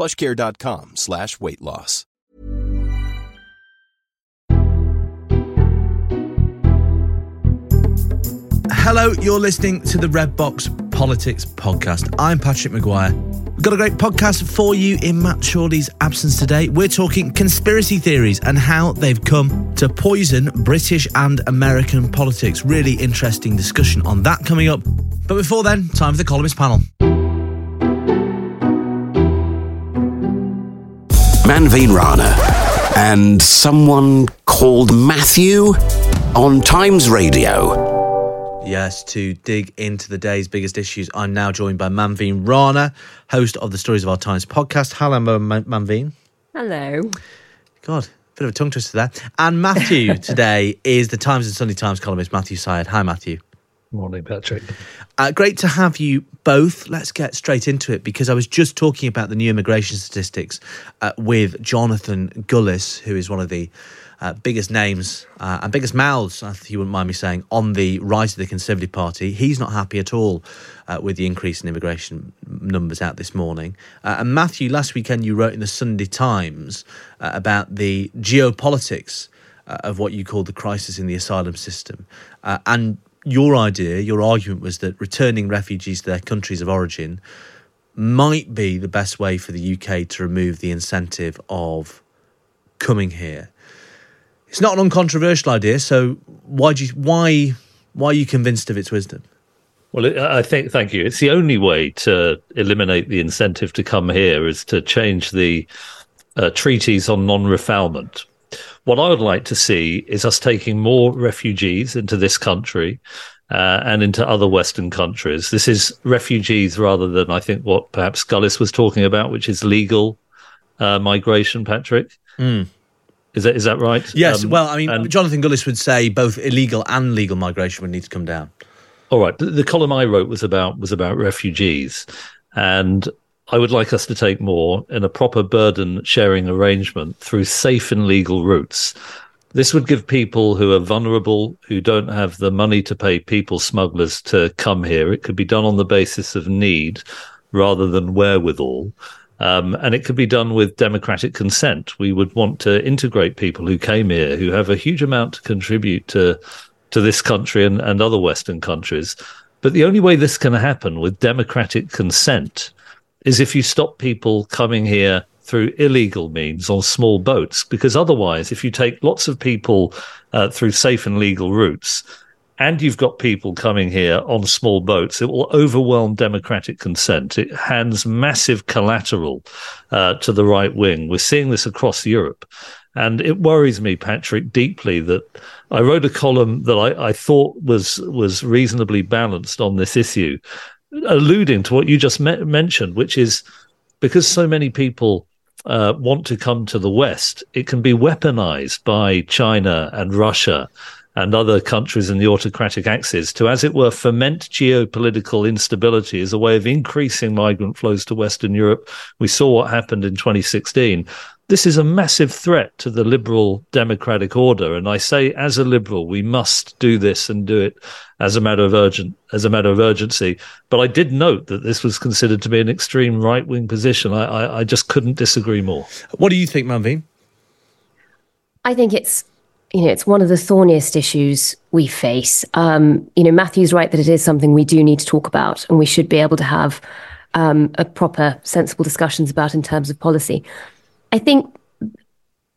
plushcare.com slash weight loss. Hello, you're listening to the Red Box Politics Podcast. I'm Patrick Maguire. We've got a great podcast for you in Matt Chorley's absence today. We're talking conspiracy theories and how they've come to poison British and American politics. Really interesting discussion on that coming up. But before then, time for the columnist panel. Manveen Rana and someone called Matthew on Times Radio. Yes, to dig into the day's biggest issues, I'm now joined by Manveen Rana, host of the Stories of Our Times podcast. Hello, Manveen. Hello. God, bit of a tongue twister there. And Matthew today is the Times and Sunday Times columnist, Matthew Syed. Hi, Matthew. Morning, Patrick. Uh, great to have you both. Let's get straight into it because I was just talking about the new immigration statistics uh, with Jonathan Gullis, who is one of the uh, biggest names uh, and biggest mouths, if you wouldn't mind me saying, on the rise of the Conservative Party. He's not happy at all uh, with the increase in immigration numbers out this morning. Uh, and Matthew, last weekend you wrote in the Sunday Times uh, about the geopolitics uh, of what you call the crisis in the asylum system. and your idea, your argument was that returning refugees to their countries of origin might be the best way for the UK to remove the incentive of coming here. It's not an uncontroversial idea, so why do you, why why are you convinced of its wisdom? Well, I think thank you. It's the only way to eliminate the incentive to come here is to change the uh, treaties on non-refoulement. What I would like to see is us taking more refugees into this country uh, and into other Western countries. This is refugees rather than, I think, what perhaps Gullis was talking about, which is legal uh, migration, Patrick. Mm. Is that is that right? Yes. Um, well, I mean, and, Jonathan Gullis would say both illegal and legal migration would need to come down. All right. The, the column I wrote was about was about refugees, and I would like us to take more in a proper burden sharing arrangement through safe and legal routes. This would give people who are vulnerable, who don't have the money to pay people smugglers to come here. It could be done on the basis of need rather than wherewithal. Um, and it could be done with democratic consent. We would want to integrate people who came here, who have a huge amount to contribute to to this country and, and other Western countries. But the only way this can happen with democratic consent is if you stop people coming here through illegal means on small boats, because otherwise, if you take lots of people uh, through safe and legal routes, and you've got people coming here on small boats, it will overwhelm democratic consent. It hands massive collateral uh, to the right wing. We're seeing this across Europe. And it worries me, Patrick, deeply that I wrote a column that I, I thought was was reasonably balanced on this issue, alluding to what you just me- mentioned, which is because so many people uh, want to come to the West, it can be weaponized by China and Russia and other countries in the autocratic axis to, as it were, foment geopolitical instability as a way of increasing migrant flows to Western Europe. We saw what happened in 2016. This is a massive threat to the liberal democratic order. And I say, as a liberal, we must do this and do it as a matter of urgent, as a matter of urgency. But I did note that this was considered to be an extreme right wing position. I, I, I just couldn't disagree more. What do you think, Manveen? I think it's you know, it's one of the thorniest issues we face. Um, you know, Matthew's right that it is something we do need to talk about, and we should be able to have um, a proper, sensible discussions about in terms of policy. I think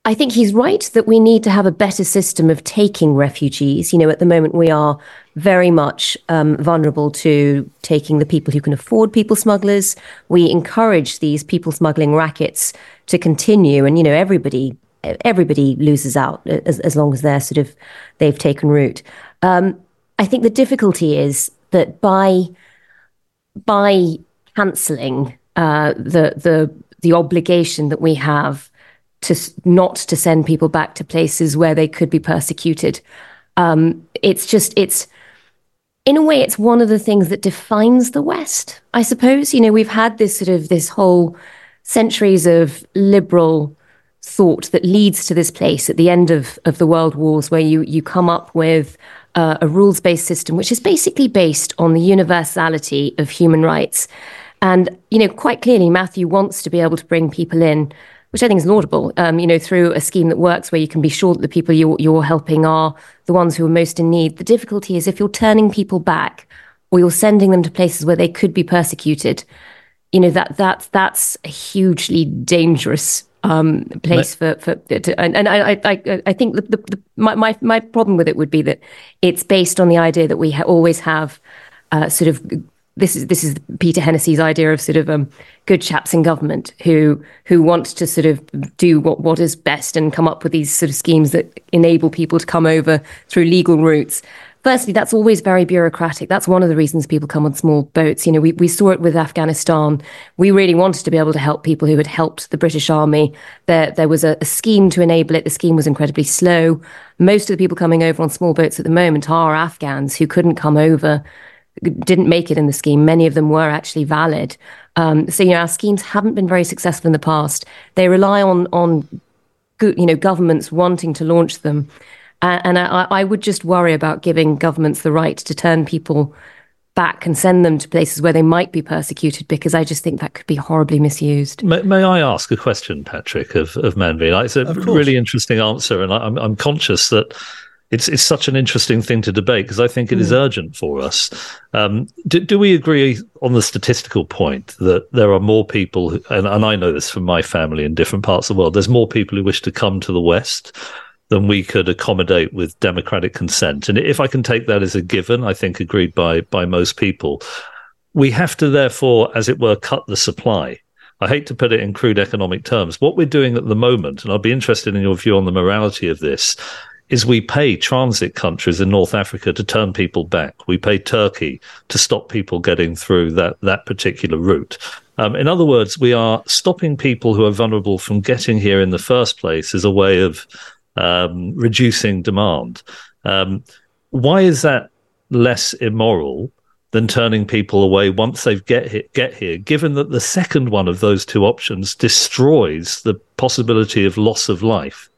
I think he's right that we need to have a better system of taking refugees. You know, at the moment, we are very much um, vulnerable to taking the people who can afford people smugglers. We encourage these people smuggling rackets to continue, and you know, everybody everybody loses out as, as long as they're sort of they've taken root. Um, I think the difficulty is that by by cancelling uh, the the the obligation that we have to not to send people back to places where they could be persecuted. Um, it's just it's in a way it's one of the things that defines the West. I suppose you know we've had this sort of this whole centuries of liberal thought that leads to this place at the end of of the world wars where you you come up with uh, a rules based system which is basically based on the universality of human rights. And, you know, quite clearly, Matthew wants to be able to bring people in which I think is laudable, um, you know, through a scheme that works where you can be sure that the people you're, you're helping are the ones who are most in need. The difficulty is if you're turning people back or you're sending them to places where they could be persecuted, you know, that, that that's a hugely dangerous um, place for, for to, and, and I, I, I think the, the, the, my, my, my problem with it would be that it's based on the idea that we ha- always have uh, sort of this is this is Peter Hennessy's idea of sort of um, good chaps in government who who want to sort of do what what is best and come up with these sort of schemes that enable people to come over through legal routes. Firstly, that's always very bureaucratic. That's one of the reasons people come on small boats. You know, we, we saw it with Afghanistan. We really wanted to be able to help people who had helped the British Army. There, there was a, a scheme to enable it. The scheme was incredibly slow. Most of the people coming over on small boats at the moment are Afghans who couldn't come over didn't make it in the scheme. Many of them were actually valid. Um, so you know, our schemes haven't been very successful in the past. They rely on on you know governments wanting to launch them, uh, and I, I would just worry about giving governments the right to turn people back and send them to places where they might be persecuted because I just think that could be horribly misused. May, may I ask a question, Patrick, of, of Manveen? It's a really interesting answer, and I, I'm, I'm conscious that it's it's such an interesting thing to debate because I think it mm. is hmm. urgent for us. Um, do, do, we agree on the statistical point that there are more people, who, and, and I know this from my family in different parts of the world, there's more people who wish to come to the West than we could accommodate with democratic consent. And if I can take that as a given, I think agreed by by most people, we have to therefore, as it were, cut the supply. I hate to put it in crude economic terms. What we're doing at the moment, and I'll be interested in your view on the morality of this, is we pay transit countries in North Africa to turn people back. We pay Turkey to stop people getting through that, that particular route. Um, in other words, we are stopping people who are vulnerable from getting here in the first place as a way of um, reducing demand. Um, why is that less immoral than turning people away once they've get here, get here, given that the second one of those two options destroys the possibility of loss of life?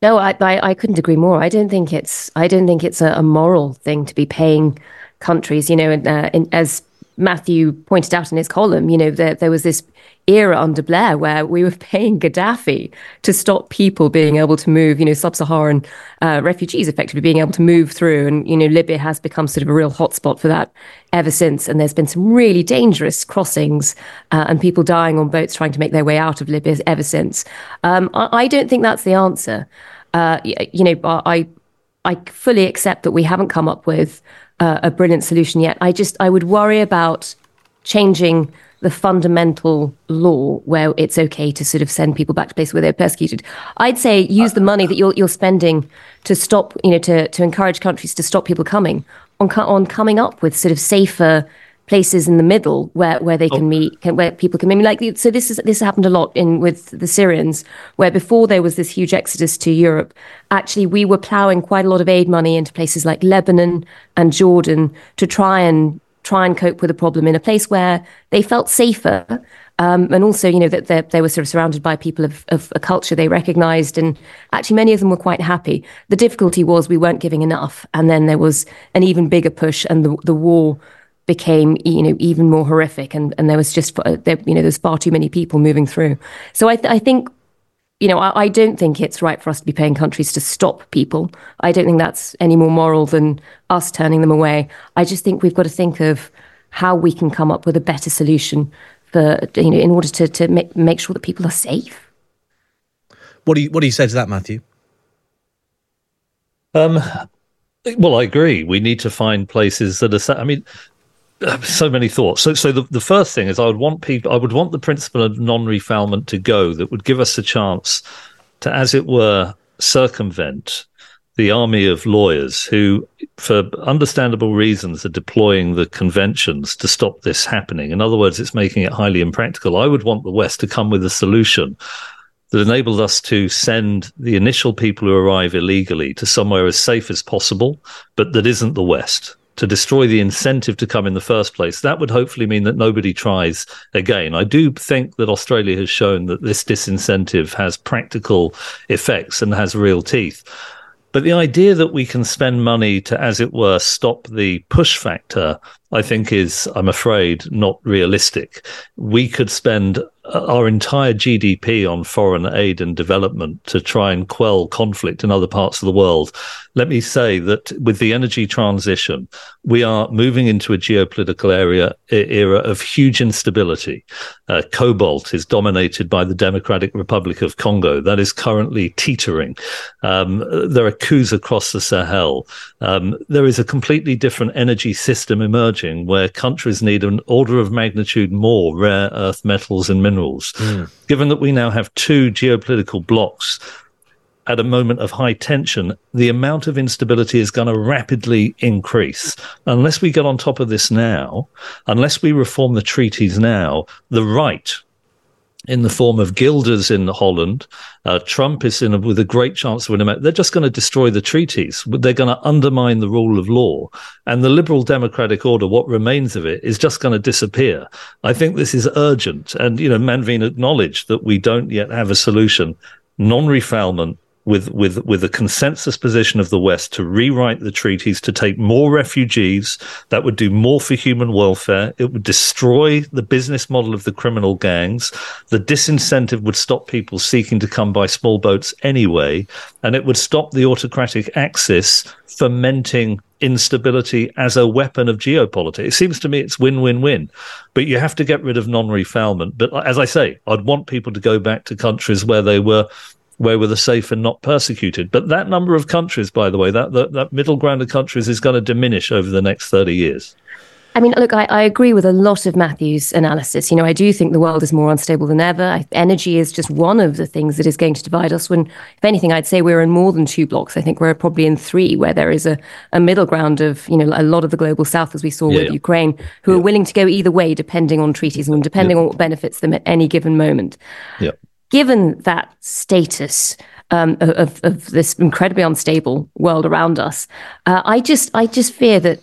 No, I, I, I couldn't agree more. I don't think it's I don't think it's a, a moral thing to be paying countries. You know, uh, and as Matthew pointed out in his column, you know, there, there was this era under Blair where we were paying Gaddafi to stop people being able to move, you know, sub-Saharan uh, refugees effectively being able to move through. And, you know, Libya has become sort of a real hotspot for that ever since. And there's been some really dangerous crossings uh, and people dying on boats trying to make their way out of Libya ever since. Um, I, I, don't think that's the answer. Uh, you know, I, I fully accept that we haven't come up with uh, a brilliant solution yet. I just, I would worry about changing the fundamental law where it's okay to sort of send people back to places where they're persecuted. I'd say use the money that you're, you're spending to stop, you know, to, to encourage countries to stop people coming on, on coming up with sort of safer places in the middle where, where they can oh. meet, can, where people can meet. Like so, this is this happened a lot in with the Syrians, where before there was this huge exodus to Europe. Actually, we were ploughing quite a lot of aid money into places like Lebanon and Jordan to try and try and cope with the problem in a place where they felt safer. Um, and also, you know, that they, they, were sort of surrounded by people of, of a culture they recognized. And actually, many of them were quite happy. The difficulty was we weren't giving enough. And then there was an even bigger push, and the, the war became you know even more horrific and and there was just uh, there, you know there's far too many people moving through so i th- i think you know I, I, don't think it's right for us to be paying countries to stop people i don't think that's any more moral than us turning them away i just think we've got to think of how we can come up with a better solution for you know in order to to make, make sure that people are safe What do you What do you say to that, Matthew? Um, well, I agree. We need to find places that are. I mean, so many thoughts. So, so the, the first thing is, I would want people. I would want the principle of non-refoulement to go. That would give us a chance to, as it were, circumvent the army of lawyers who, for understandable reasons, are deploying the conventions to stop this happening. In other words, it's making it highly impractical. I would want the West to come with a solution that enabled us to send the initial people who arrive illegally to somewhere as safe as possible, but that isn't the West. To destroy the incentive to come in the first place. That would hopefully mean that nobody tries again. I do think that Australia has shown that this disincentive has practical effects and has real teeth. But the idea that we can spend money to, as it were, stop the push factor, I think is, I'm afraid, not realistic. We could spend uh, our entire GDP on foreign aid and development to try and quell conflict in other parts of the world. Let me say that with the energy transition, we are moving into a geopolitical area era of huge instability. Uh, cobalt is dominated by the Democratic Republic of Congo. That is currently teetering. Um, there are coups across the Sahel. Um, there is a completely different energy system emerging where countries need an order of magnitude more rare earth metals and minerals. Mm. Given that we now have two geopolitical blocks at a moment of high tension, the amount of instability is going to rapidly increase. Unless we get on top of this now, unless we reform the treaties now, the right in the form of Wilders in Holland. Uh, Trump is in a, with a great chance of winning. They're just going to destroy the treaties. They're going to undermine the rule of law. And the liberal democratic order, what remains of it, is just going to disappear. I think this is urgent. And, you know, Manveen acknowledged that we don't yet have a solution. Non refoulement with with with a consensus position of the West to rewrite the treaties to take more refugees. That would do more for human welfare. It would destroy the business model of the criminal gangs. The disincentive would stop people seeking to come by small boats anyway, and it would stop the autocratic axis fermenting instability as a weapon of geopolitics. It seems to me it's win win win, but you have to get rid of non refoulement. But uh, as I say, I'd want people to go back to countries where they were where we're the safe and not persecuted. But that number of countries, by the way, that, that, that middle ground of countries is going to diminish over the next 30 years. I mean, look, I, I, agree with a lot of Matthew's analysis. You know, I do think the world is more unstable than ever. I, energy is just one of the things that is going to divide us. When, if anything, I'd say we're in more than two blocks. I think we're probably in three, where there is a, a middle ground of, you know, a lot of the global south, as we saw yeah. with Ukraine, who yeah. are willing to go either way, depending on treaties and depending yeah. on what benefits them at any given moment. Yeah given that status um, of, of this incredibly unstable world around us, uh, I just I just fear that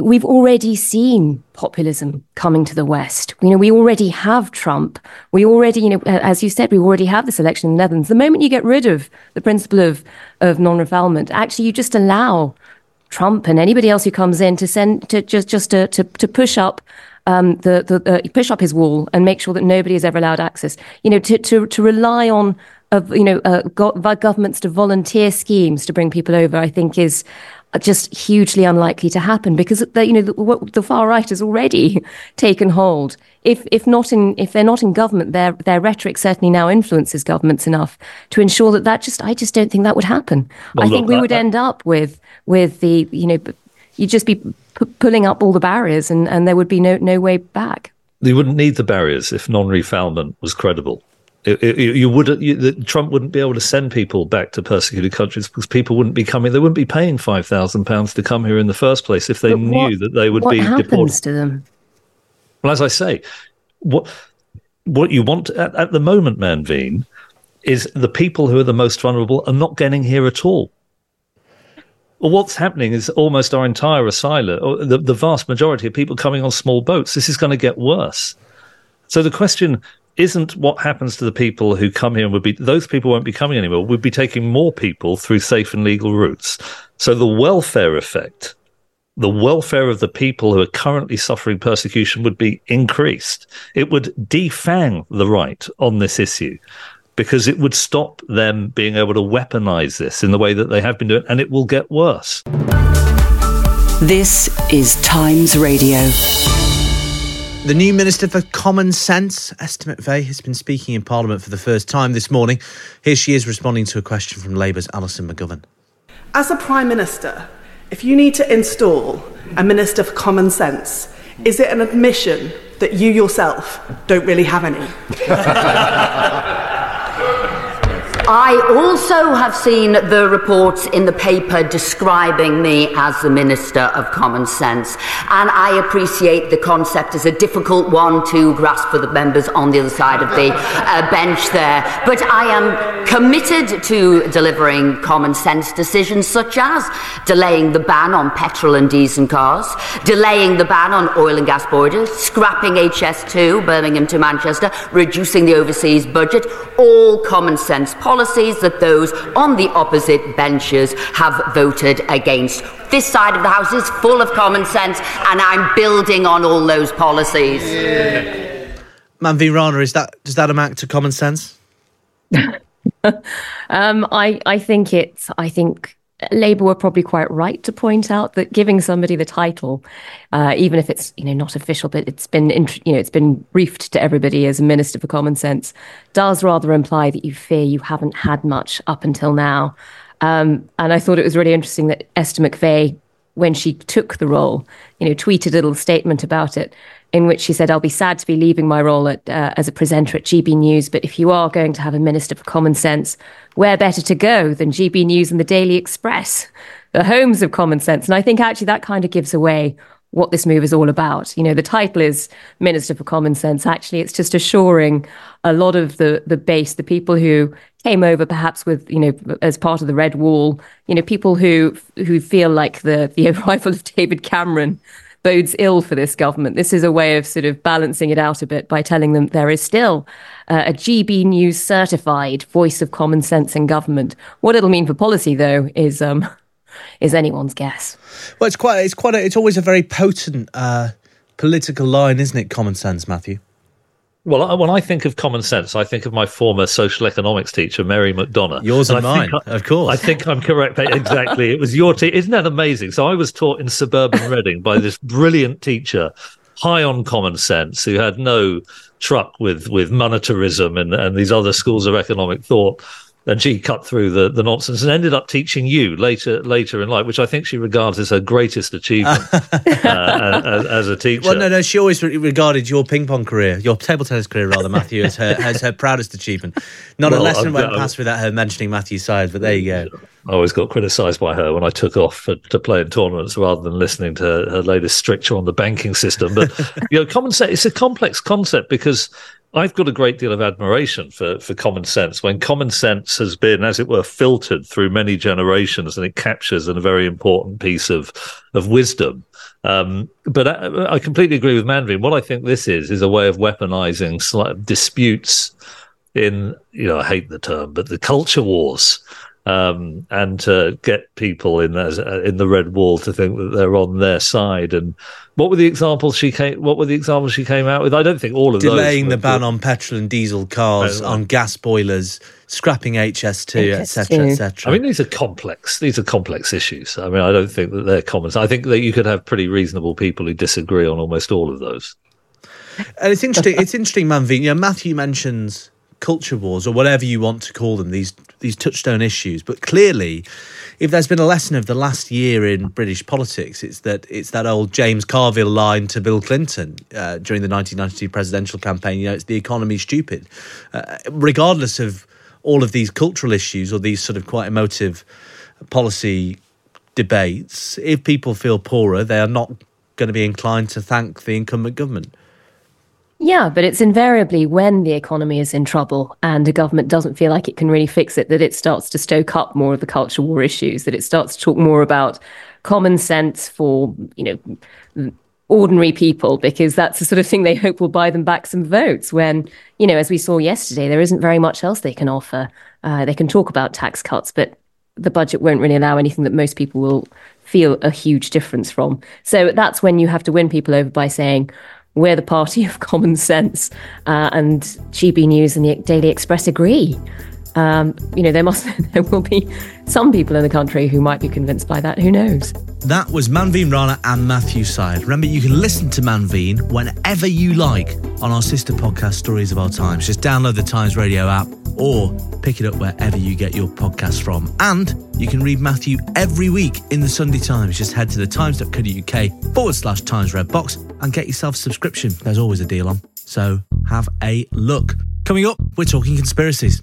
we've already seen populism coming to the West. You know, we already have Trump. We already, you know, as you said, we already have this election in the Netherlands. The moment you get rid of the principle of of non-refoulement, actually, you just allow Trump and anybody else who comes in to send to just just to to, to push up um, the, the uh, push up his wall and make sure that nobody is ever allowed access. You know, to to, to rely on of you know uh, governments to volunteer schemes to bring people over, I think is just hugely unlikely to happen because the, you know the, the, far right has already taken hold. If if not in if they're not in government, their their rhetoric certainly now influences governments enough to ensure that that just I just don't think that would happen. Well, I look, think we would end up with with the you know you'd just be p- pulling up all the barriers and, and there would be no, no way back. You wouldn't need the barriers if non-refoulement was credible. It, it, you would you, Trump wouldn't be able to send people back to persecuted countries because people wouldn't be coming. They wouldn't be paying five thousand pounds to come here in the first place if they knew what, that they would be happens deported. to them? Well, as I say, what what you want at, at the moment, Manveen, is the people who are the most vulnerable are not getting here at all. Well, what's happening is almost our entire asylum, the, the vast majority of people coming on small boats. This is going to get worse. So the question isn't what happens to the people who come here would be those people won't be coming anymore. We'd be taking more people through safe and legal routes. So the welfare effect, the welfare of the people who are currently suffering persecution would be increased. It would defang the right on this issue because it would stop them being able to weaponize this in the way that they have been doing, and it will get worse. This is Times Radio. The new Minister for Common Sense, Esther McVey, has been speaking in Parliament for the first time this morning. Here she is responding to a question from Labour's Alison McGovern. As a Prime Minister, if you need to install a Minister for Common Sense, is it an admission that you yourself don't really have any? I also have seen the reports in the paper describing me as the Minister of Common Sense, and I appreciate the concept as a difficult one to grasp for the members on the other side of the uh, bench there. But I am committed to delivering common sense decisions such as delaying the ban on petrol and diesel cars, delaying the ban on oil and gas boilers, scrapping HS2, Birmingham to Manchester, reducing the overseas budget, all common sense policies policies that those on the opposite benches have voted against. This side of the House is full of common sense, and I'm building on all those policies. Yeah. Manveen Rana, is that does that amount to common sense? um, I I think it's I think Labour were probably quite right to point out that giving somebody the title, uh, even if it's you know not official, but it's been you know it's been briefed to everybody as a minister for common sense, does rather imply that you fear you haven't had much up until now. Um, and I thought it was really interesting that Esther McVey, when she took the role, you know, tweeted a little statement about it in which she said, I'll be sad to be leaving my role at, uh, as a presenter at GB News, but if you are going to have a Minister for Common Sense, where better to go than GB News and the Daily Express, the homes of common sense? And I think actually that kind of gives away what this move is all about. You know, the title is Minister for Common Sense. Actually, it's just assuring a lot of the the base, the people who came over perhaps with, you know, as part of the Red Wall, you know, people who who feel like the the arrival of David Cameron bodes ill for this government. This is a way of sort of balancing it out a bit by telling them there is still uh, a GB News certified voice of common sense in government. What it'll mean for policy, though, is um, is anyone's guess. Well, it's quite it's quite a, it's always a very potent uh, political line, isn't it? Common sense, Matthew. Well, when I think of common sense, I think of my former social economics teacher, Mary McDonough. Yours and, and mine, I, of course. I think I'm correct. Exactly. it was your teacher. Isn't that amazing? So I was taught in suburban Reading by this brilliant teacher, high on common sense, who had no truck with, with monetarism and, and these other schools of economic thought and she cut through the, the nonsense and ended up teaching you later later in life, which I think she regards as her greatest achievement uh, as, as, a teacher. Well, no, no, she always regarded your ping pong career, your table tennis career, rather, Matthew, as her as her proudest achievement. Not well, a lesson went past without her mentioning Matthew's Syed, but there you go. I always got criticised by her when I took off for, to play in tournaments rather than listening to her, her latest stricture on the banking system. But you know, common sense it's a complex concept because I've got a great deal of admiration for, for common sense when common sense has been, as it were, filtered through many generations and it captures a very important piece of, of wisdom. Um, but I, I, completely agree with Manveen. What I think this is, is a way of weaponizing disputes in, you know, I hate the term, but the culture wars um, and to get people in as, uh, in the red wall to think that they're on their side. And what were the examples she came? What were the examples she came out with? I don't think all of delaying those the ban on petrol and diesel cars, on gas boilers, scrapping HS2, etc., etc. I mean, these are complex. These are complex issues. I mean, I don't think that they're common. I think that you could have pretty reasonable people who disagree on almost all of those. And it's interesting. it's interesting, Manveen. You know, Matthew mentions culture wars or whatever you want to call them, these these touchstone issues. But clearly, if there's been a lesson of the last year in British politics, it's that it's that old James Carville line to Bill Clinton uh, during the 1992 presidential campaign. You know, it's the economy stupid, uh, regardless of all of these cultural issues or these sort of quite emotive policy debates. If people feel poorer, they are not going to be inclined to thank the incumbent government. Yeah, but it's invariably when the economy is in trouble and a government doesn't feel like it can really fix it that it starts to stoke up more of the culture war issues, that it starts to talk more about common sense for, you know, ordinary people, because that's the sort of thing they hope will buy them back some votes when, you know, as we saw yesterday, there isn't very much else they can offer. Uh, they can talk about tax cuts, but the budget won't really allow anything that most people will feel a huge difference from. So that's when you have to win people over by saying, we're the party of common sense. Uh, and GB News and the Daily Express agree. Um, you know, there must there will be some people in the country who might be convinced by that. Who knows? That was Manveen Rana and Matthew Syed. Remember, you can listen to Manveen whenever you like on our sister podcast, Stories of Our Times. Just download the Times Radio app or pick it up wherever you get your podcast from. And you can read Matthew every week in the Sunday Times. Just head to the times.co.uk forward slash Times Red Box and get yourself a subscription. There's always a deal on. So have a look. Coming up, we're talking conspiracies.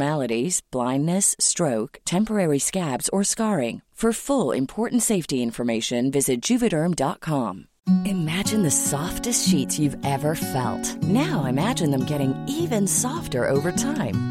blindness, stroke, temporary scabs, or scarring. For full important safety information, visit juvederm.com. Imagine the softest sheets you've ever felt. Now imagine them getting even softer over time.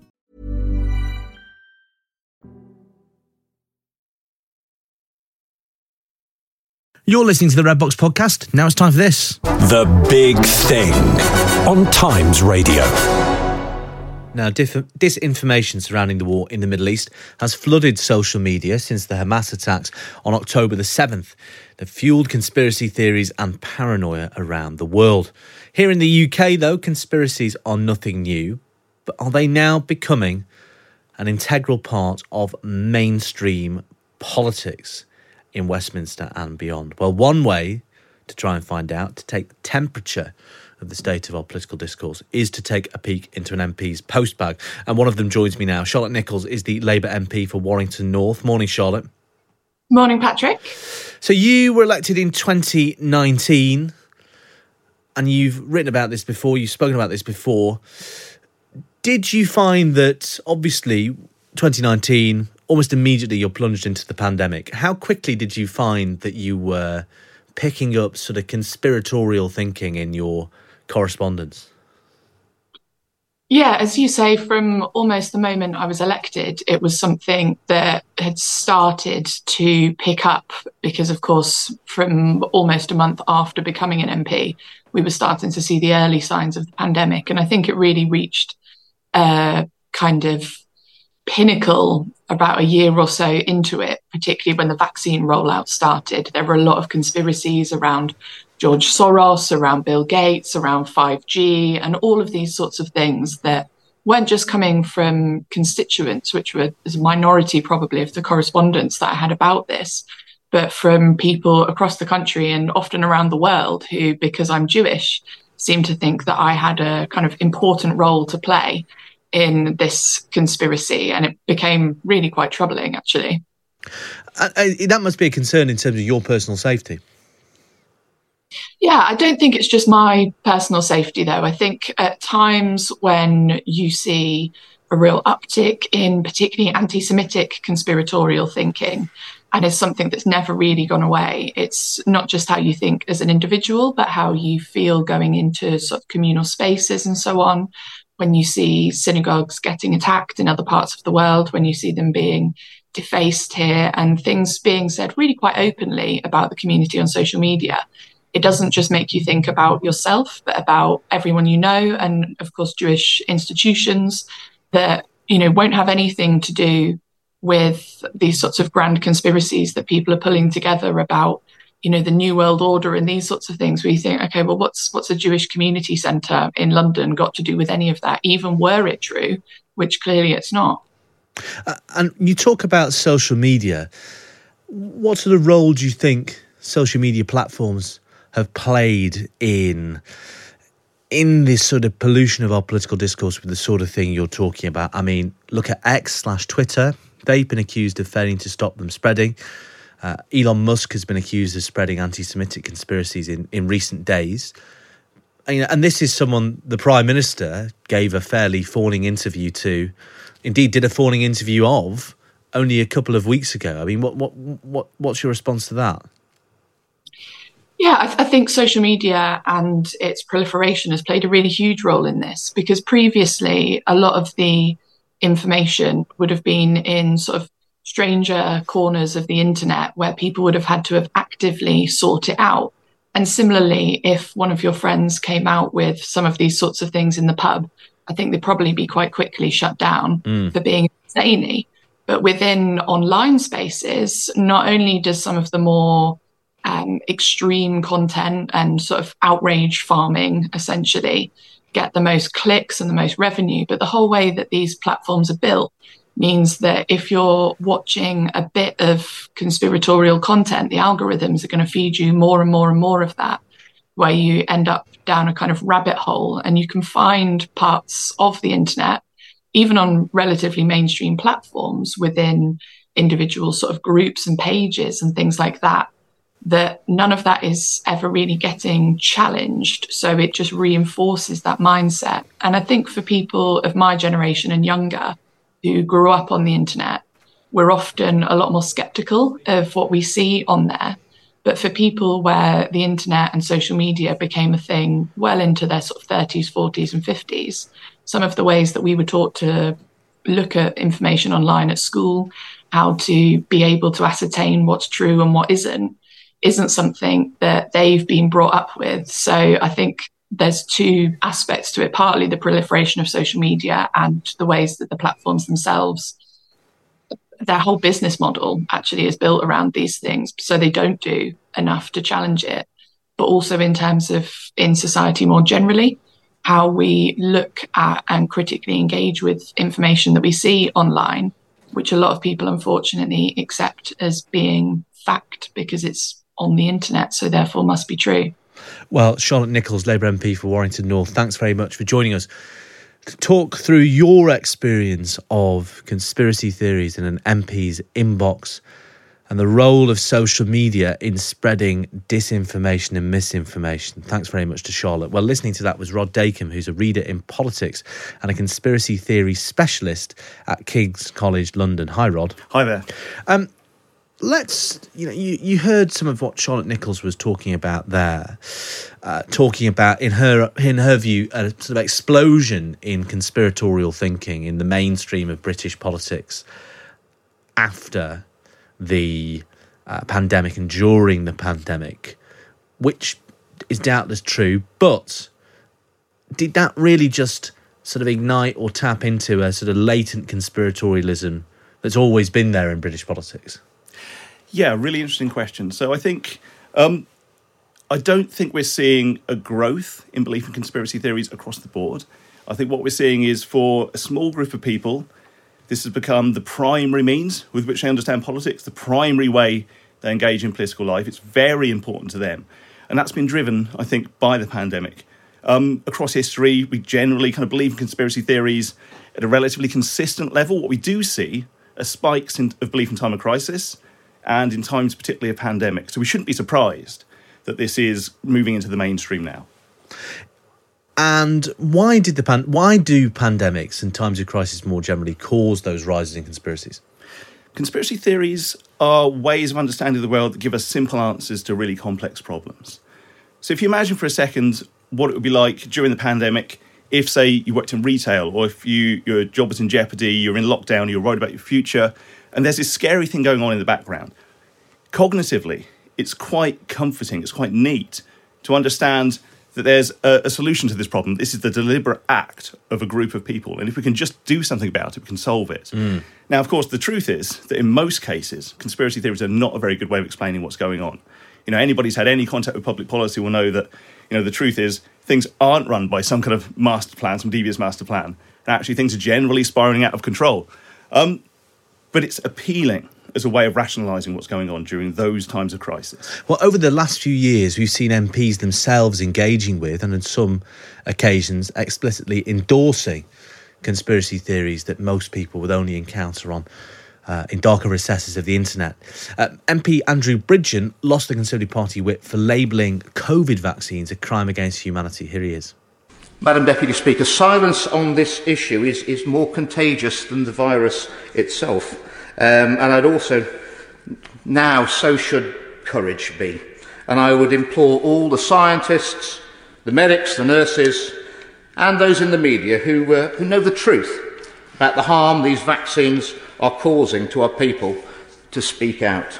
You're listening to the Red Box podcast. Now it's time for this. The Big Thing on Times Radio. Now, dif- disinformation surrounding the war in the Middle East has flooded social media since the Hamas attacks on October the 7th that fueled conspiracy theories and paranoia around the world. Here in the UK, though, conspiracies are nothing new, but are they now becoming an integral part of mainstream politics in Westminster and beyond? Well, one way to try and find out, to take the temperature of the state of our political discourse, is to take a peek into an MP's postbag. And one of them joins me now. Charlotte Nichols is the Labour MP for Warrington North. Morning, Charlotte. Morning, Patrick. So you were elected in 2019, and you've written about this before, you've spoken about this before. Did you find that obviously 2019, almost immediately you're plunged into the pandemic? How quickly did you find that you were picking up sort of conspiratorial thinking in your correspondence? Yeah, as you say, from almost the moment I was elected, it was something that had started to pick up because, of course, from almost a month after becoming an MP, we were starting to see the early signs of the pandemic. And I think it really reached a kind of pinnacle about a year or so into it, particularly when the vaccine rollout started. There were a lot of conspiracies around George Soros, around Bill Gates, around 5G, and all of these sorts of things that weren't just coming from constituents, which were a minority probably of the correspondence that I had about this, but from people across the country and often around the world who, because I'm Jewish, seemed to think that I had a kind of important role to play in this conspiracy. And it became really quite troubling, actually. That must be a concern in terms of your personal safety. Yeah, I don't think it's just my personal safety, though. I think at times when you see a real uptick in particularly anti Semitic conspiratorial thinking, and it's something that's never really gone away. It's not just how you think as an individual, but how you feel going into sort of communal spaces and so on. When you see synagogues getting attacked in other parts of the world, when you see them being defaced here, and things being said really quite openly about the community on social media, it doesn't just make you think about yourself, but about everyone you know, and of course, Jewish institutions that you know won't have anything to do with these sorts of grand conspiracies that people are pulling together about you know the new world order and these sorts of things you think okay well what's what's a jewish community center in london got to do with any of that even were it true which clearly it's not uh, and you talk about social media what sort of role do you think social media platforms have played in in this sort of pollution of our political discourse with the sort of thing you're talking about. I mean, look at X slash Twitter. They've been accused of failing to stop them spreading. Uh, Elon Musk has been accused of spreading anti Semitic conspiracies in, in recent days. And, and this is someone the Prime Minister gave a fairly fawning interview to, indeed, did a fawning interview of only a couple of weeks ago. I mean, what, what, what, what's your response to that? Yeah, I, th- I, think social media and its proliferation has played a really huge role in this because previously a lot of the information would have been in sort of stranger corners of the internet where people would have had to have actively sought it out. And similarly, if one of your friends came out with some of these sorts of things in the pub, I think they'd probably be quite quickly shut down mm. for being zany. But within online spaces, not only does some of the more um, extreme content and sort of outrage farming essentially get the most clicks and the most revenue. But the whole way that these platforms are built means that if you're watching a bit of conspiratorial content, the algorithms are going to feed you more and more and more of that, where you end up down a kind of rabbit hole and you can find parts of the internet, even on relatively mainstream platforms within individual sort of groups and pages and things like that that none of that is ever really getting challenged. So it just reinforces that mindset. And I think for people of my generation and younger who grew up on the internet, we're often a lot more skeptical of what we see on there. But for people where the internet and social media became a thing well into their sort of 30s, 40s, and 50s, some of the ways that we were taught to look at information online at school, how to be able to ascertain what's true and what isn't, isn't something that they've been brought up with. So I think there's two aspects to it partly the proliferation of social media and the ways that the platforms themselves their whole business model actually is built around these things so they don't do enough to challenge it but also in terms of in society more generally how we look at and critically engage with information that we see online which a lot of people unfortunately accept as being fact because it's on the internet, so therefore must be true. Well, Charlotte Nichols, Labour MP for Warrington North, thanks very much for joining us to talk through your experience of conspiracy theories in an MP's inbox and the role of social media in spreading disinformation and misinformation. Thanks very much to Charlotte. Well, listening to that was Rod Dacombe, who's a reader in politics and a conspiracy theory specialist at King's College London. Hi, Rod. Hi there. Um, let's you know you, you heard some of what Charlotte Nichols was talking about there, uh, talking about in her in her view a sort of explosion in conspiratorial thinking in the mainstream of British politics after the uh, pandemic and during the pandemic, which is doubtless true, but did that really just sort of ignite or tap into a sort of latent conspiratorialism that's always been there in British politics? Yeah, really interesting question. So I think um, I don't think we're seeing a growth in belief in conspiracy theories across the board. I think what we're seeing is for a small group of people, this has become the primary means with which they understand politics, the primary way they engage in political life. It's very important to them. And that's been driven, I think, by the pandemic. Um, across history, we generally kind of believe in conspiracy theories at a relatively consistent level. What we do see are spikes in, of belief in time of crisis and in times particularly of pandemic. So we shouldn't be surprised that this is moving into the mainstream now. And why did the pan- why do pandemics and times of crisis more generally cause those rises in conspiracies? Conspiracy theories are ways of understanding the world that give us simple answers to really complex problems. So if you imagine for a second what it would be like during the pandemic if say you worked in retail or if you your job was in jeopardy, you're in lockdown, you're worried about your future, and there's this scary thing going on in the background. Cognitively, it's quite comforting, it's quite neat to understand that there's a, a, solution to this problem. This is the deliberate act of a group of people. And if we can just do something about it, we can solve it. Mm. Now, of course, the truth is that in most cases, conspiracy theories are not a very good way of explaining what's going on. You know, anybody who's had any contact with public policy will know that, you know, the truth is things aren't run by some kind of master plan, some devious master plan. And actually, things are generally spiraling out of control. Um, but it's appealing as a way of rationalising what's going on during those times of crisis. Well, over the last few years, we've seen MPs themselves engaging with, and on some occasions explicitly endorsing, conspiracy theories that most people would only encounter on. Uh, in darker recesses of the internet. Uh, MP Andrew Bridgen lost the Conservative Party whip for labelling COVID vaccines a crime against humanity. Here he is. Madam Deputy Speaker, silence on this issue is, is more contagious than the virus itself. Um, and I'd also, now, so should courage be. And I would implore all the scientists, the medics, the nurses, and those in the media who, uh, who know the truth about the harm these vaccines are causing to our people to speak out.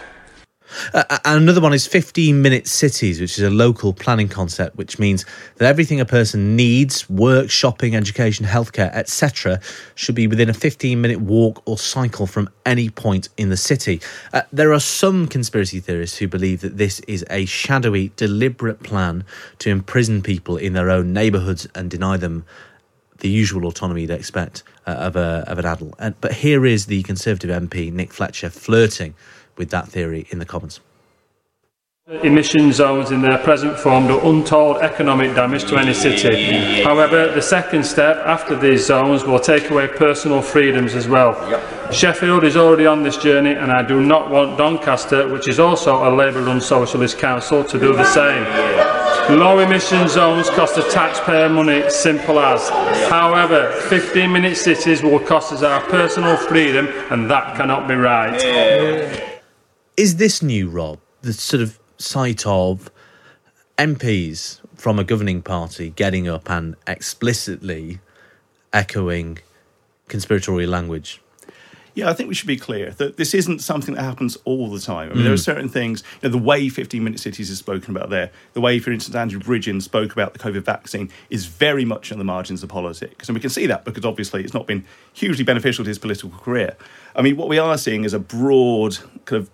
Uh, uh another one is 15 minute cities, which is a local planning concept, which means that everything a person needs work, shopping, education, healthcare, etc. should be within a 15 minute walk or cycle from any point in the city. Uh, there are some conspiracy theorists who believe that this is a shadowy, deliberate plan to imprison people in their own neighbourhoods and deny them the usual autonomy you'd expect uh, of, a, of an adult. And, but here is the Conservative MP, Nick Fletcher, flirting with that theory in the Commons. Emission zones in their present form do untold economic damage to any city. However, the second step after these zones will take away personal freedoms as well. Sheffield is already on this journey and I do not want Doncaster, which is also a Labour-run socialist council, to do the same. Low emission zones cost the taxpayer money, simple as. However, 15 minute cities will cost us our personal freedom and that cannot be right. Is this new, Rob, the sort of sight of MPs from a governing party getting up and explicitly echoing conspiratorial language? Yeah, I think we should be clear that this isn't something that happens all the time. I mean, mm. there are mm. certain things, you know, the way 15 Minute Cities is spoken about there, the way, for instance, Andrew Bridgen spoke about the COVID vaccine is very much on the margins of politics. And we can see that because obviously it's not been hugely beneficial to his political career. I mean, what we are seeing is a broad kind of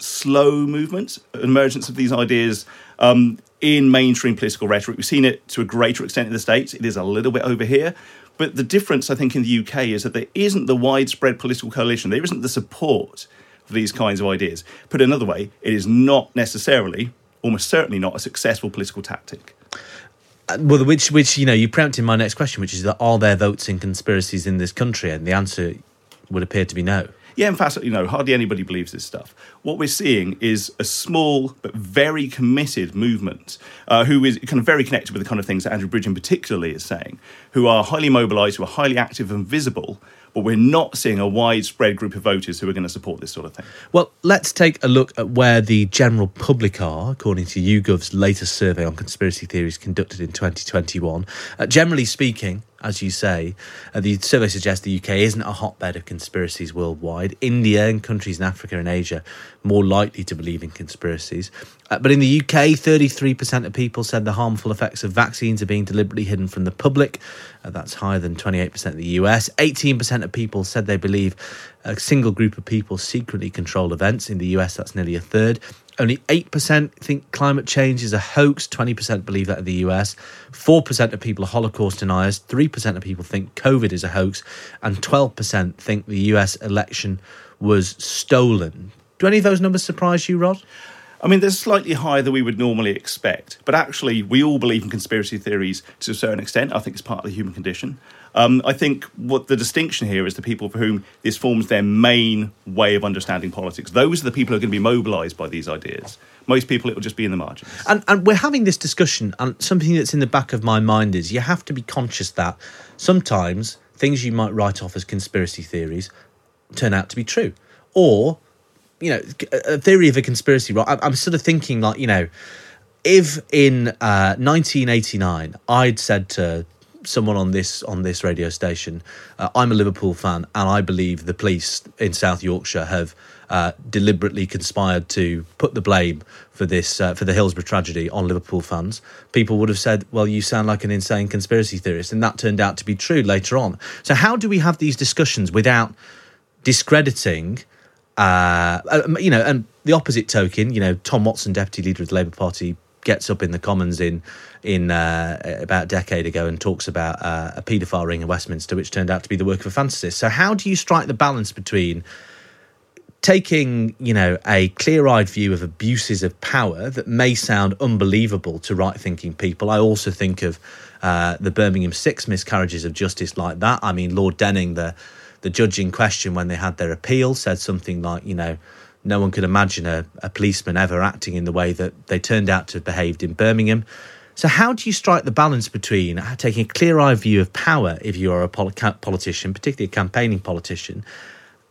slow movement, emergence of these ideas um, in mainstream political rhetoric. We've seen it to a greater extent in the States. It is a little bit over here. But the difference, I think, in the UK is that there isn't the widespread political coalition, there isn't the support for these kinds of ideas. Put another way, it is not necessarily, almost certainly not, a successful political tactic. Uh, well, which, which you know, you preempted my next question, which is that are there votes in conspiracies in this country? And the answer would appear to be no. Yeah, in fact, you know, hardly anybody believes this stuff. What we're seeing is a small but very committed movement uh, who is kind of very connected with the kind of things that Andrew Bridgen particularly is saying, who are highly mobilised, who are highly active and visible, but we're not seeing a widespread group of voters who are going to support this sort of thing. Well, let's take a look at where the general public are, according to YouGov's latest survey on conspiracy theories conducted in 2021. Uh, generally speaking, as you say, uh, the survey suggests the UK isn't a hotbed of conspiracies worldwide. India and countries in Africa and Asia more likely to believe in conspiracies. Uh, but in the UK, 33% of people said the harmful effects of vaccines are being deliberately hidden from the public. Uh, that's higher than 28% in the US. 18% of people said they believe a single group of people secretly control events. In the US, that's nearly a third. Only 8% think climate change is a hoax. 20% believe that in the US. 4% of people are Holocaust deniers. 3% of people think COVID is a hoax. And 12% think the US election was stolen. Do any of those numbers surprise you, Rod? I mean, they're slightly higher than we would normally expect, but actually, we all believe in conspiracy theories to a certain extent. I think it's part of the human condition. Um, I think what the distinction here is the people for whom this forms their main way of understanding politics. Those are the people who are going to be mobilised by these ideas. Most people, it will just be in the margins. And, and we're having this discussion, and something that's in the back of my mind is you have to be conscious that sometimes things you might write off as conspiracy theories turn out to be true. Or, you know, a theory of a conspiracy, right? I'm sort of thinking, like, you know, if in uh, 1989 I'd said to someone on this on this radio station. Uh, I'm a Liverpool fan, and I believe the police in South Yorkshire have uh, deliberately conspired to put the blame for this uh, for the Hillsborough tragedy on Liverpool fans, people would have said, "Well, you sound like an insane conspiracy theorist," and that turned out to be true later on. So, how do we have these discussions without discrediting? Uh, uh you know, and the opposite token, you know, Tom Watson, deputy leader of the Labour Party, gets up in the Commons in in uh, about a decade ago and talks about uh, a paedophile ring in Westminster, which turned out to be the work of a fantasist. So, how do you strike the balance between taking, you know, a clear-eyed view of abuses of power that may sound unbelievable to right-thinking people? I also think of uh, the Birmingham Six miscarriages of justice like that. I mean, Lord Denning, the the judge in question, when they had their appeal, said something like, you know no one could imagine a, a policeman ever acting in the way that they turned out to have behaved in Birmingham. So, how do you strike the balance between taking a clear eyed view of power if you are a politician, particularly a campaigning politician,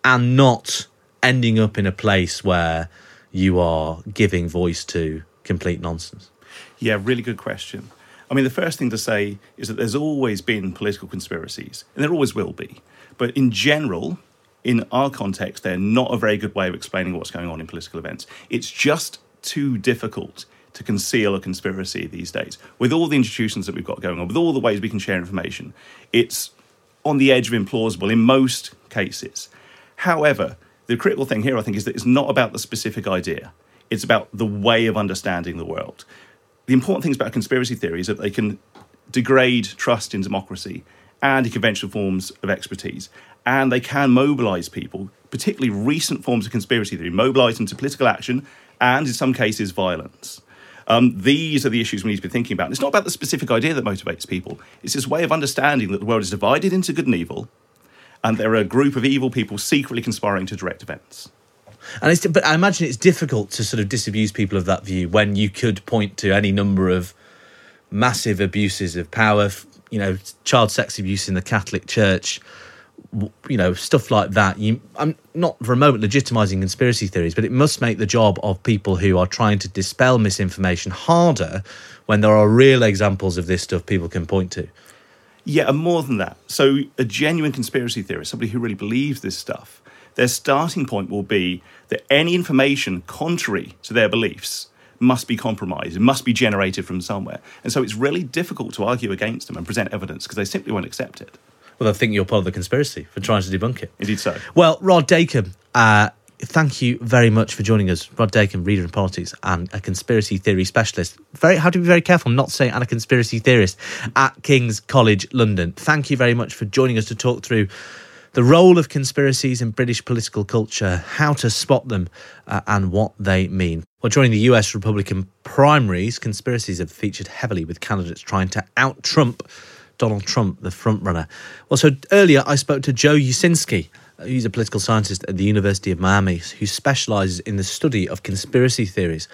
and not ending up in a place where you are giving voice to complete nonsense? Yeah, really good question. I mean, the first thing to say is that there's always been political conspiracies, and there always will be. But in general, in our context, they're not a very good way of explaining what's going on in political events. It's just too difficult to conceal a conspiracy these days. With all the institutions that we've got going on, with all the ways we can share information, it's on the edge of implausible in most cases. However, the critical thing here, I think, is that it's not about the specific idea, it's about the way of understanding the world. The important things about conspiracy theory is that they can degrade trust in democracy and in conventional forms of expertise and they can mobilize people, particularly recent forms of conspiracy theory, mobilize them to political action and, in some cases, violence. Um, these are the issues we need to be thinking about. And it's not about the specific idea that motivates people, it's this way of understanding that the world is divided into good and evil, and there are a group of evil people secretly conspiring to direct events. And it's, but I imagine it's difficult to sort of disabuse people of that view when you could point to any number of massive abuses of power, you know, child sex abuse in the Catholic Church, you know stuff like that you i'm not for a moment legitimizing conspiracy theories but it must make the job of people who are trying to dispel misinformation harder when there are real examples of this stuff people can point to. Yeah and more than that. So a genuine conspiracy theorist somebody who really believes this stuff their starting point will be that any information contrary to their beliefs must be compromised it must be generated from somewhere. And so it's really difficult to argue against them and present evidence because they simply won't accept it well, I think you're part of the conspiracy for trying to debunk it. Indeed so. Well, Rod Dacombe, uh, thank you very much for joining us. Rod Dacombe, reader in politics and a conspiracy theory specialist. Very, have to be very careful not to say and a conspiracy theorist at King's College London. Thank you very much for joining us to talk through the role of conspiracies in British political culture, how to spot them, uh, and what they mean. Well, during the US Republican primaries, conspiracies have featured heavily with candidates trying to out Trump Donald Trump, the frontrunner. Well, so earlier I spoke to Joe Uscinski. He's a political scientist at the University of Miami who specializes in the study of conspiracy theories.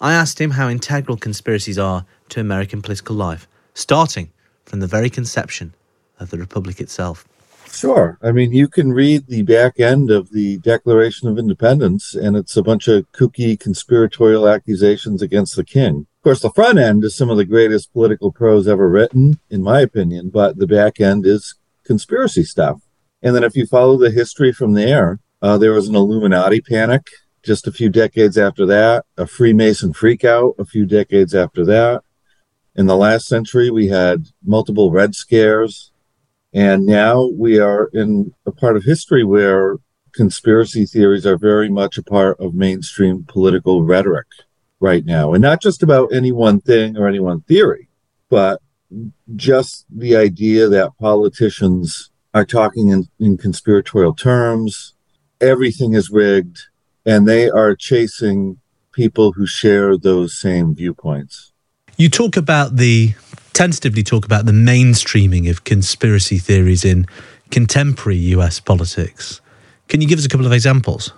I asked him how integral conspiracies are to American political life, starting from the very conception of the Republic itself. Sure. I mean, you can read the back end of the Declaration of Independence, and it's a bunch of kooky conspiratorial accusations against the king. Of course, the front end is some of the greatest political prose ever written, in my opinion, but the back end is conspiracy stuff. And then if you follow the history from there, uh, there was an Illuminati panic just a few decades after that, a Freemason freakout a few decades after that. In the last century, we had multiple Red Scares. And now we are in a part of history where conspiracy theories are very much a part of mainstream political rhetoric right now. And not just about any one thing or any one theory, but just the idea that politicians are talking in, in conspiratorial terms, everything is rigged, and they are chasing people who share those same viewpoints. You talk about the tentatively talk about the mainstreaming of conspiracy theories in contemporary US politics. Can you give us a couple of examples?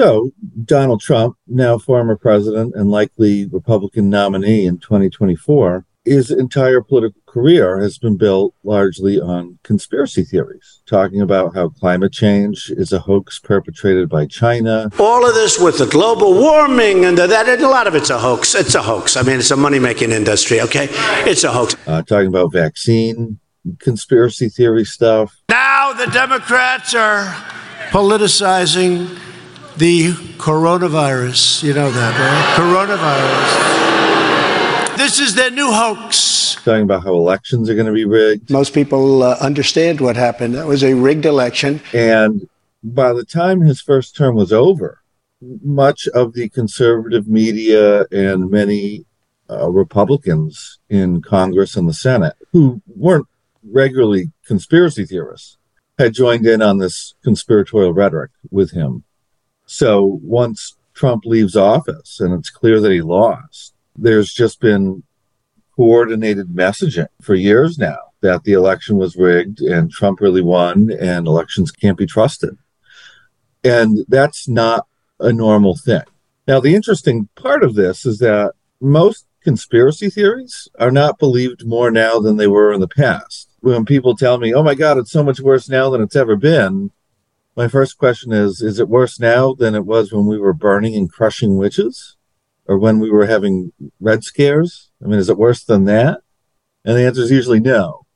So, Donald Trump, now former president and likely Republican nominee in 2024, his entire political career has been built largely on conspiracy theories, talking about how climate change is a hoax perpetrated by China. All of this with the global warming and that, and a lot of it's a hoax. It's a hoax. I mean, it's a money making industry, okay? It's a hoax. Uh, talking about vaccine conspiracy theory stuff. Now the Democrats are politicizing The coronavirus, you know that, right? Coronavirus. This is their new hoax. Talking about how elections are going to be rigged. Most people uh, understand what happened. That was a rigged election. And by the time his first term was over, much of the conservative media and many uh, Republicans in Congress and the Senate, who weren't regularly conspiracy theorists, had joined in on this conspiratorial rhetoric with him. So once Trump leaves office and it's clear that he lost, there's just been coordinated messaging for years now that the election was rigged and Trump really won and elections can't be trusted. And that's not a normal thing. Now, the interesting part of this is that most conspiracy theories are not believed more now than they were in the past. When people tell me, oh my God, it's so much worse now than it's ever been, my first question is Is it worse now than it was when we were burning and crushing witches? Or when we were having red scares? I mean, is it worse than that? And the answer is usually no.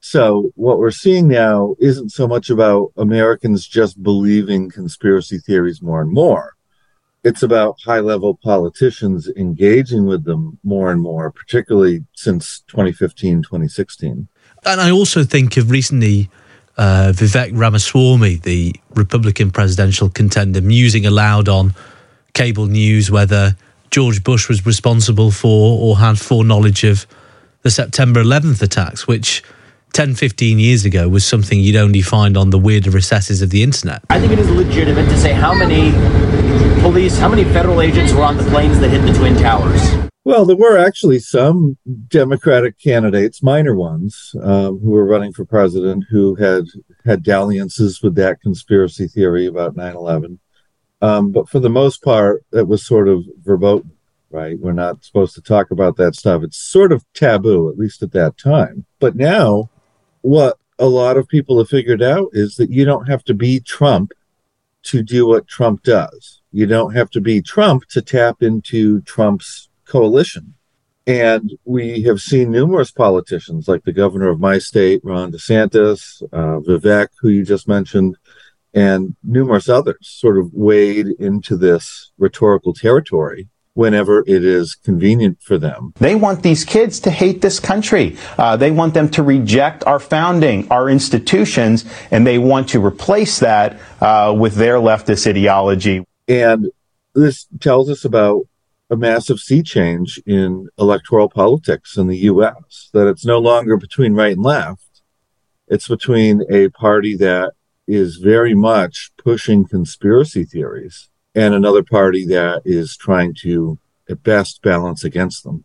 So, what we're seeing now isn't so much about Americans just believing conspiracy theories more and more. It's about high level politicians engaging with them more and more, particularly since 2015, 2016. And I also think of recently uh, Vivek Ramaswamy, the Republican presidential contender, musing aloud on cable news whether George Bush was responsible for or had foreknowledge of the September 11th attacks, which 10, 15 years ago was something you'd only find on the weirder recesses of the internet. I think it is legitimate to say how many police, how many federal agents were on the planes that hit the Twin Towers. Well, there were actually some Democratic candidates, minor ones, um, who were running for president who had had dalliances with that conspiracy theory about 9 11. Um, but for the most part, it was sort of verboten, right? We're not supposed to talk about that stuff. It's sort of taboo, at least at that time. But now, what a lot of people have figured out is that you don't have to be Trump to do what Trump does. You don't have to be Trump to tap into Trump's coalition. And we have seen numerous politicians, like the governor of my state, Ron DeSantis, uh, Vivek, who you just mentioned, and numerous others sort of wade into this rhetorical territory whenever it is convenient for them. They want these kids to hate this country. Uh, they want them to reject our founding, our institutions, and they want to replace that uh, with their leftist ideology. And this tells us about a massive sea change in electoral politics in the US, that it's no longer between right and left. It's between a party that is very much pushing conspiracy theories and another party that is trying to, at best, balance against them.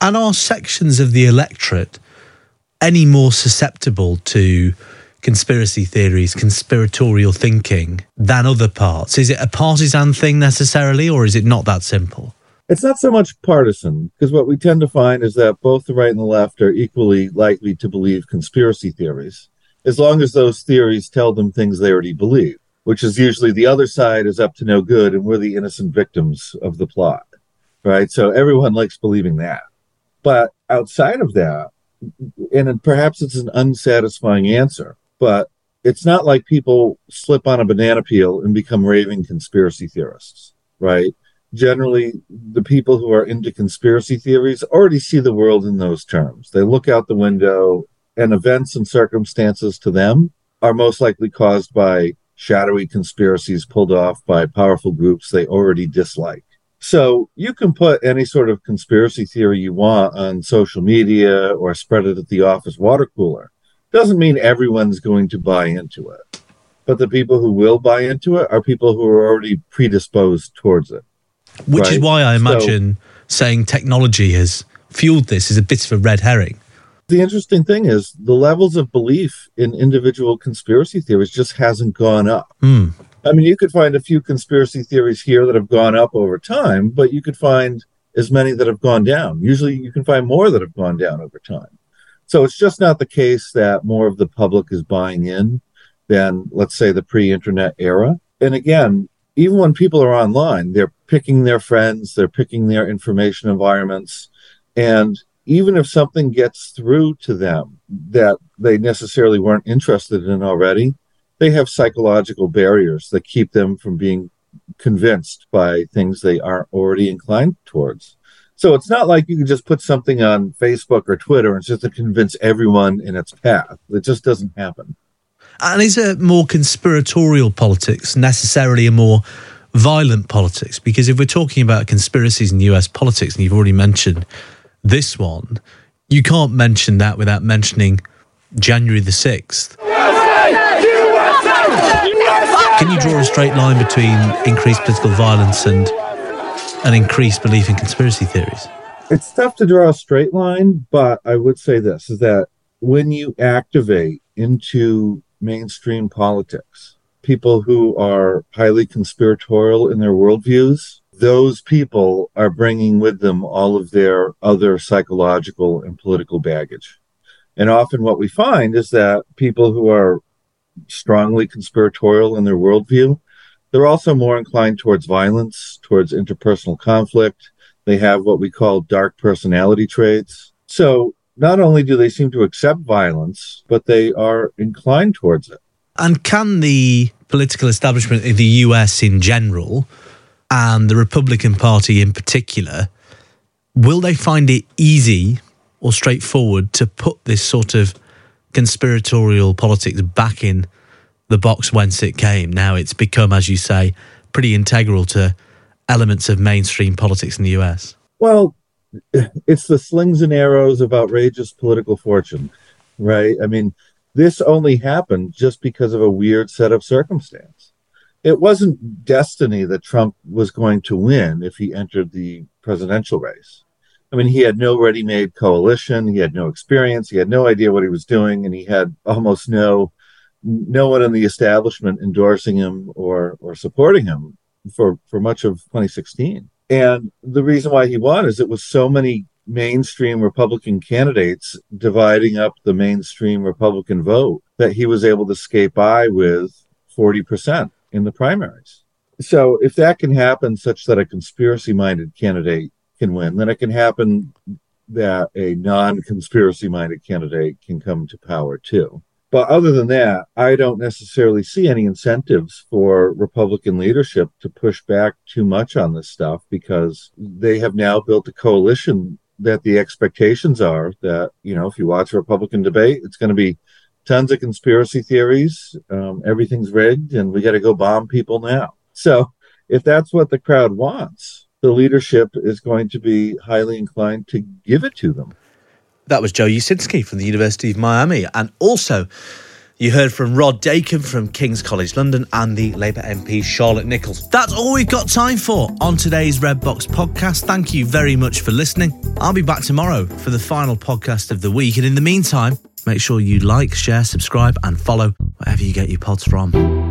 And are sections of the electorate any more susceptible to conspiracy theories, conspiratorial thinking than other parts? Is it a partisan thing necessarily, or is it not that simple? It's not so much partisan, because what we tend to find is that both the right and the left are equally likely to believe conspiracy theories, as long as those theories tell them things they already believe, which is usually the other side is up to no good and we're the innocent victims of the plot, right? So everyone likes believing that. But outside of that, and perhaps it's an unsatisfying answer, but it's not like people slip on a banana peel and become raving conspiracy theorists, right? Generally the people who are into conspiracy theories already see the world in those terms. They look out the window, and events and circumstances to them are most likely caused by shadowy conspiracies pulled off by powerful groups they already dislike. So you can put any sort of conspiracy theory you want on social media or spread it at the office water cooler. Doesn't mean everyone's going to buy into it. But the people who will buy into it are people who are already predisposed towards it. Which Right. is why I So- imagine saying technology has fueled this is a bit of a red herring. The interesting thing is the levels of belief in individual conspiracy theories just hasn't gone up. Hmm. I mean, you could find a few conspiracy theories here that have gone up over time, but you could find as many that have gone down. Usually you can find more that have gone down over time. So it's just not the case that more of the public is buying in than, let's say, the pre internet era. And again, even when people are online, they're picking their friends, they're picking their information environments. And even if something gets through to them that they necessarily weren't interested in already, they have psychological barriers that keep them from being convinced by things they aren't already inclined towards. So it's not like you can just put something on Facebook or Twitter and just to convince everyone in its path. It just doesn't happen. And is it more conspiratorial politics necessarily a more violent politics? Because if we're talking about conspiracies in US politics, and you've already mentioned this one, you can't mention that without mentioning January the 6th. Can you draw a straight line between increased political violence and an increased belief in conspiracy theories? It's tough to draw a straight line, but I would say this is that when you activate into mainstream politics people who are highly conspiratorial in their worldviews, those people are bringing with them all of their other psychological and political baggage. And often what we find is that people who are strongly conspiratorial in their worldview, they're also more inclined towards violence, towards interpersonal conflict. They have what we call dark personality traits. So not only do they seem to accept violence, but they are inclined towards it. And can the political establishment in the US in general and the Republican Party in particular, will they find it easy or straightforward to put this sort of conspiratorial politics back in the box whence it came? Now it's become, as you say, pretty integral to elements of mainstream politics in the US. Well, it's the slings and arrows of outrageous political fortune, right? I mean, this only happened just because of a weird set of circumstance. It wasn't destiny that Trump was going to win if he entered the presidential race. I mean, he had no ready made coalition, he had no experience, he had no idea what he was doing, and he had almost no no one in the establishment endorsing him or or supporting him for for much of 2016. And the reason why he won is it was so many mainstream Republican candidates dividing up the mainstream Republican vote that he was able to skate by with 40% in the primaries. So if that can happen such that a conspiracy minded candidate can win, then it can happen that a non conspiracy minded candidate can come to power too. But other than that, I don't necessarily see any incentives for Republican leadership to push back too much on this stuff because they have now built a coalition that the expectations are that, you know, if you watch a Republican debate, it's going to be tons of conspiracy theories. Um, everything's rigged and we got to go bomb people now. So if that's what the crowd wants, the leadership is going to be highly inclined to give it to them. That was Joe Uscinski from the University of Miami. And also, you heard from Rod Dacombe from King's College London and the Labour MP Charlotte Nichols. That's all we've got time for on today's Red Box podcast. Thank you very much for listening. I'll be back tomorrow for the final podcast of the week. And in the meantime, make sure you like, share, subscribe, and follow wherever you get your pods from.